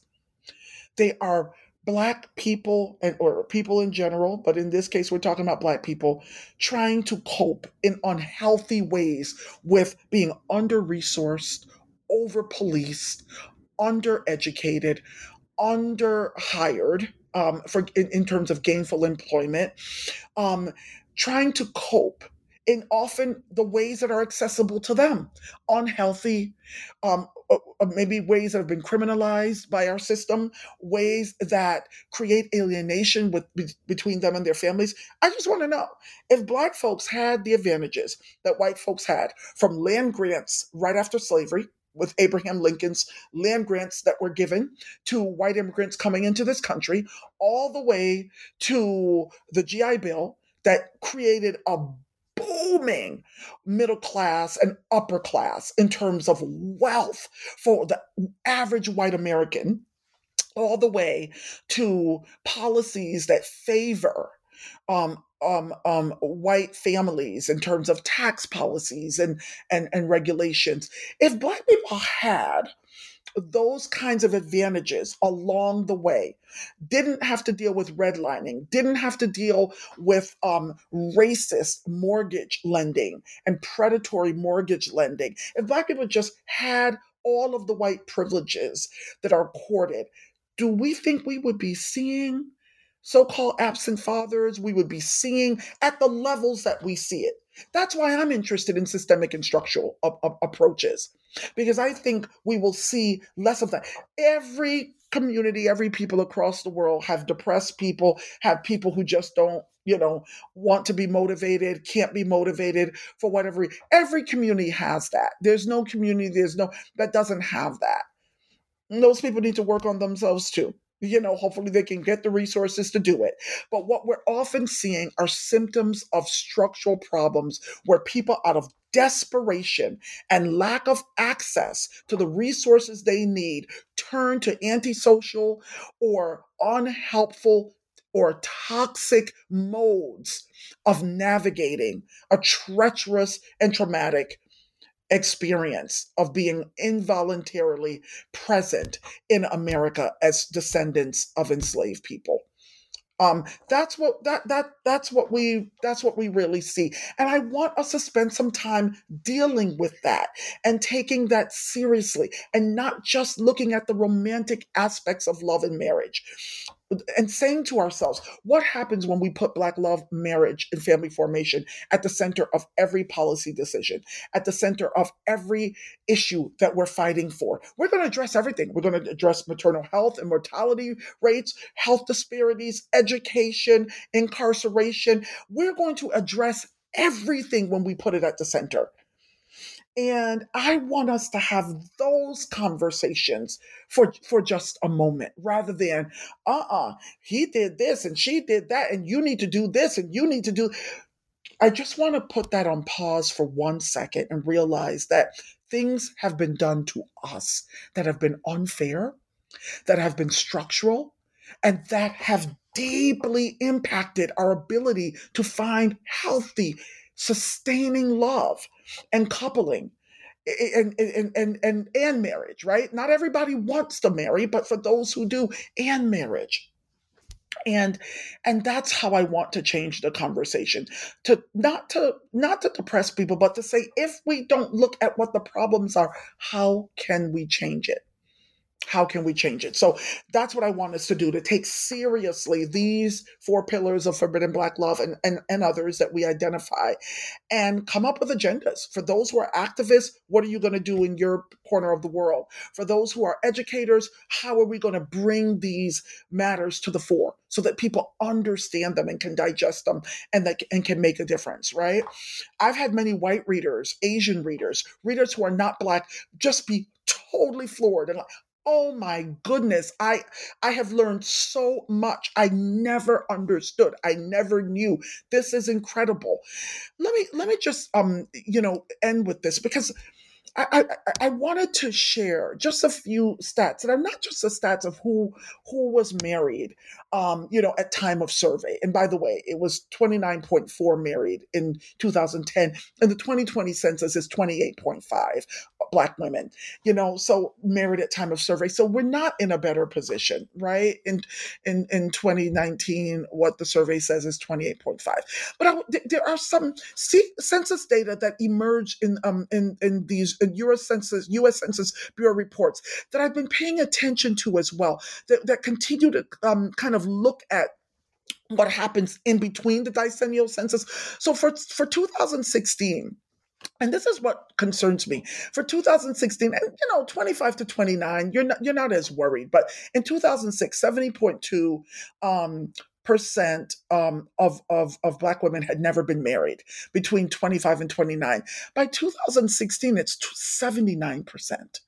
They are black people and or people in general, but in this case we're talking about black people trying to cope in unhealthy ways with being under-resourced, over-policed, undereducated, underhired, um, for in, in, terms of gainful employment, um, trying to cope in often the ways that are accessible to them, unhealthy, um, uh, uh, maybe ways that have been criminalized by our system, ways that create alienation with be, between them and their families. I just want to know if Black folks had the advantages that white folks had from land grants right after slavery with Abraham Lincoln's land grants that were given to white immigrants coming into this country, all the way to the GI Bill that created a booming middle class and upper class in terms of wealth for the average white American, all the way to policies that favor um, um, um, white families in terms of tax policies and, and, and regulations. If Black people had those kinds of advantages along the way, didn't have to deal with redlining, didn't have to deal with um, racist mortgage lending and predatory mortgage lending, if Black people just had all of the white privileges that are accorded, do we think we would be seeing so called absent fathers we would be seeing at the levels that we see it. That's why I'm interested in systemic and structural a- a- approaches, because I think we will see less of that. Every community, every people across the world have depressed people, have people who just don't you know want to be motivated can't be motivated for whatever every community has that there's no community there's no that doesn't have that and those people need to work on themselves too you know, hopefully they can get the resources to do it. But what we're often seeing are symptoms of structural problems where people, out of desperation and lack of access to the resources they need, turn to antisocial or unhelpful or toxic modes of navigating a treacherous and traumatic experience of being involuntarily present in America as descendants of enslaved people. Um, that's what that that that's what we that's what we really see, and I want us to spend some time dealing with that and taking that seriously, and not just looking at the romantic aspects of love and marriage and saying to ourselves, what happens when we put Black love, marriage, and family formation at the center of every policy decision, at the center of every issue that we're fighting for? We're going to address everything. We're going to address maternal health and mortality rates, health disparities, education, incarceration. We're going to address everything when we put it at the center. And I want us to have those conversations for, for just a moment rather than, uh uh he did this and she did that, and you need to do this and you need to do. I just want to put that on pause for one second and realize that things have been done to us that have been unfair, that have been structural, and that have deeply impacted our ability to find healthy, sustaining love and coupling and, and and and and marriage right? Not everybody wants to marry but for those who do and marriage. And and that's how i want to change the conversation. To not to not to depress people but to say if we don't look at what the problems are how can we change it how can we change it? So that's what I want us to do to take seriously these four pillars of forbidden black love and, and, and others that we identify and come up with agendas. For those who are activists, what are you going to do in your corner of the world? For those who are educators, how are we going to bring these matters to the fore so that people understand them and can digest them and that and can make a difference, right? I've had many white readers, Asian readers, readers who are not black just be totally floored and like, oh my goodness i i have learned so much. I never understood. I never knew. This is incredible. Let me let me just um you know end with this because I, I, wanted to share just a few stats, and I'm not just the stats of who who was married, um, you know, at time of survey. And by the way, it was 29.4 married in 2010, and the 2020 census is 28.5 black women, you know, so married at time of survey. So we're not in a better position, right? In in in 2019, what the survey says is 28.5. But I, there are some census data that emerge in um in in these U.S. Census, U.S. Census Bureau reports that I've been paying attention to as well, that, that continue to um, kind of look at what happens in between the decennial census. So for, for 2016, and this is what concerns me for 2016 and you know 25 to 29 you're not you're not as worried but in 2006 70.2 um, percent um, of, of, of black women had never been married between 25 and 29 by 2016 it's 79 percent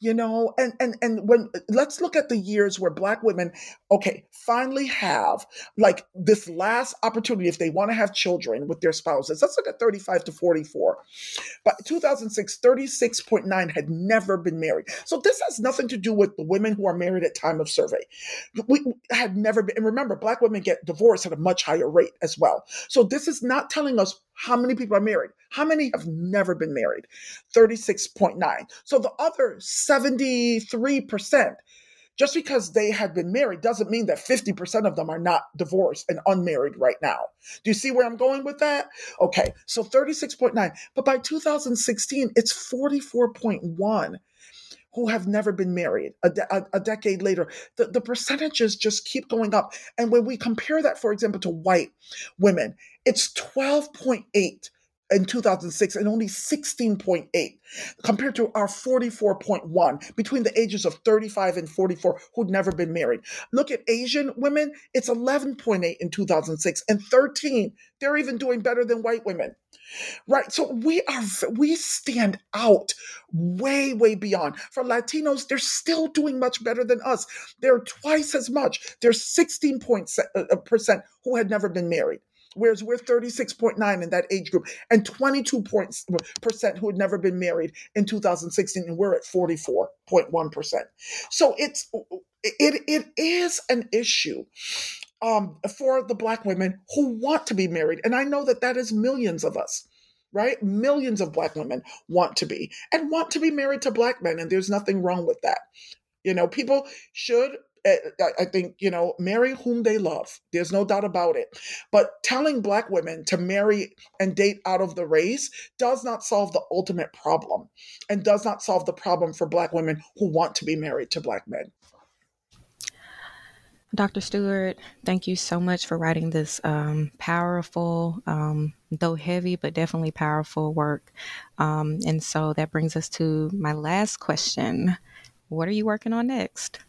you know and and and when let's look at the years where black women okay finally have like this last opportunity if they want to have children with their spouses let's look at 35 to 44 but 2006 36.9 had never been married so this has nothing to do with the women who are married at time of survey we had never been and remember black women get divorced at a much higher rate as well so this is not telling us how many people are married? How many have never been married? 36.9. So the other 73%, just because they had been married doesn't mean that 50% of them are not divorced and unmarried right now. Do you see where I'm going with that? Okay, so 36.9. But by 2016, it's 44.1 who have never been married a, de- a, a, decade later. The, the percentages just keep going up. And when we compare that, for example, to white women, it's 12.8 in 2006 and only 16.8 compared to our 44.1 between the ages of 35 and 44 who'd never been married. Look at Asian women, it's 11.8 in 2006 and 13. They're even doing better than white women. Right? So we are we stand out way way beyond. For Latinos, they're still doing much better than us. They're twice as much. They're 16 uh, uh, who had never been married whereas we're 36.9 in that age group and 22 percent who had never been married in 2016 and we're at 44.1%. So it's it it is an issue um, for the black women who want to be married and I know that that is millions of us right? Millions of black women want to be and want to be married to black men, and there's nothing wrong with that. You know, people should I think, you know, marry whom they love. There's no doubt about it. But telling Black women to marry and date out of the race does not solve the ultimate problem and does not solve the problem for Black women who want to be married to Black men. Dr. Stewart, thank you so much for writing this um, powerful, um, though heavy, but definitely powerful work. Um, and so that brings us to my last question What are you working on next?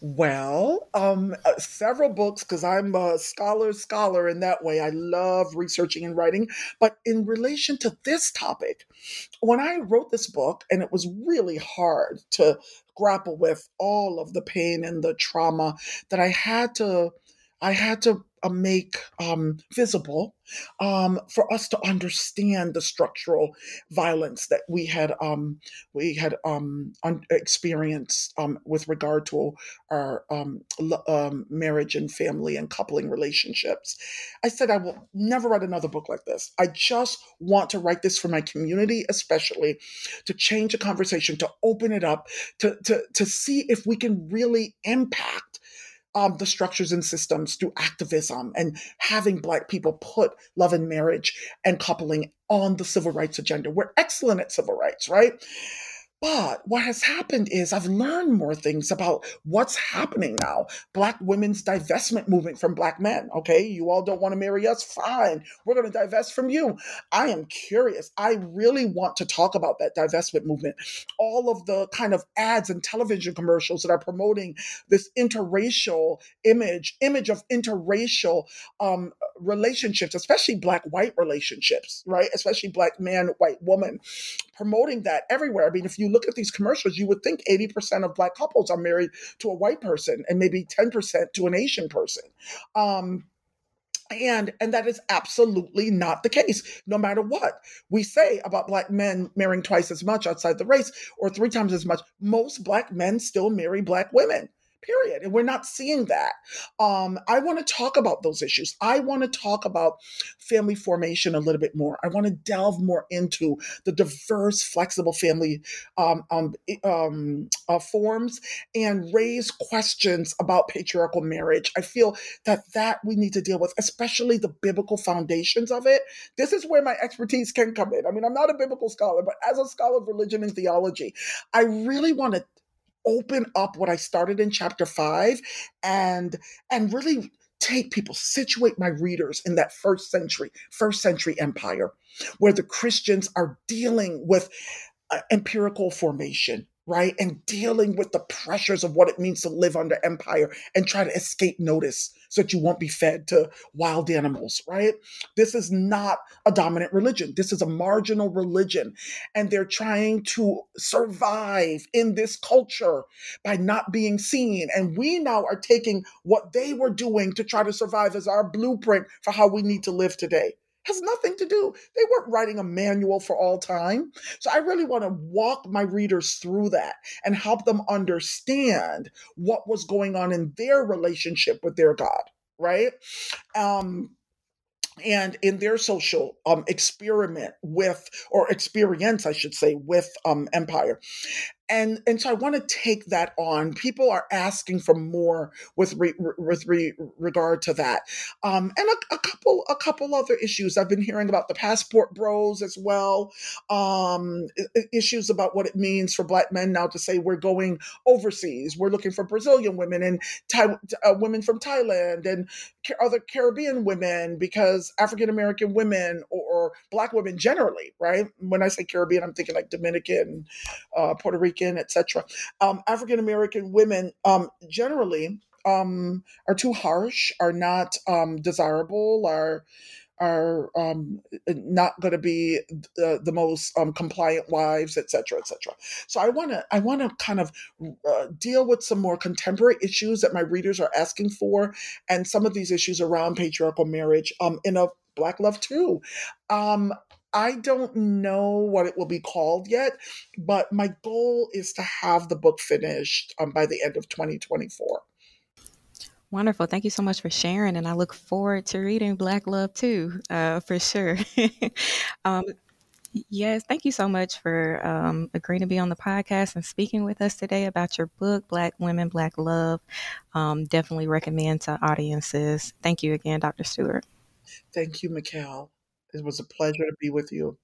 Well, um, uh, several books because I'm a scholar scholar in that way. I love researching and writing. But in relation to this topic, when I wrote this book, and it was really hard to grapple with all of the pain and the trauma that I had to, I had to make um, visible um, for us to understand the structural violence that we had um, we had um, un- experienced um, with regard to our um, l- marriage and family and coupling relationships. I said I will never write another book like this. I just want to write this for my community, especially to change the conversation, to open it up, to to to see if we can really impact um, the structures and systems through activism and having Black people put love and marriage and coupling on the civil rights agenda. We're excellent at civil rights, right? But what has happened is I've learned more things about what's happening now. Black women's divestment movement from black men. Okay, you all don't want to marry us? Fine. We're going to divest from you. I am curious. I really want to talk about that divestment movement. All of the kind of ads and television commercials that are promoting this interracial image, image of interracial um, relationships, especially black white relationships, right? Especially black man, white woman, promoting that everywhere. I mean, if you look at these commercials, you would think 80% of black couples are married to a white person and maybe 10% to an Asian person. Um, and and that is absolutely not the case no matter what we say about black men marrying twice as much outside the race or three times as much most black men still marry black women period. And we're not seeing that. Um, I want to talk about those issues. I want to talk about family formation a little bit more. I want to delve more into the diverse, flexible family um, um, um, uh, forms and raise questions about patriarchal marriage. I feel that that we need to deal with, especially the biblical foundations of it. This is where my expertise can come in. I mean, I'm not a biblical scholar, but as a scholar of religion and theology, I really want to open up what I started in chapter five and and really take people, situate my readers in that first century, first century empire, where the Christians are dealing with uh, empirical formation, right? And dealing with the pressures of what it means to live under empire and try to escape notice so that you won't be fed to wild animals, right? This is not a dominant religion. This is a marginal religion. And they're trying to survive in this culture by not being seen. And we now are taking what they were doing to try to survive as our blueprint for how we need to live today has nothing to do. They weren't writing a manual for all time. So I really want to walk my readers through that and help them understand what was going on in their relationship with their God, right? Um, and in their social um, experiment with or experience i should say with um, empire and and so I want to take that on. People are asking for more with re, with re, regard to that, um, and a, a, couple a couple other issues. I've been hearing about the passport bros as well. Um, issues about what it means for Black men now to say we're going overseas. We're looking for Brazilian women and Thai, uh, women from Thailand and other Caribbean women because African American women or, or, Black women generally, right? When I say Caribbean, I'm thinking like Dominican, uh, Puerto Rican Rican, etc. Um, African American women um, generally um, are too harsh, are not um, desirable, are are um, not going to be the, the most um, compliant wives, etc., etc. So I want to I want to kind of uh, deal with some more contemporary issues that my readers are asking for, and some of these issues around patriarchal marriage in a Black Love too. Um, I don't know what it will be called yet, but my goal is to have the book finished um, by the end of 2024. Wonderful. Thank you so much for sharing. And I look forward to reading Black Love too, uh, for sure. um, yes, thank you so much for um, agreeing to be on the podcast and speaking with us today about your book, Black Women, Black Love. Um, definitely recommend to audiences. Thank you again, Dr. Stewart. Thank you, Mikkel. It was a pleasure to be with you.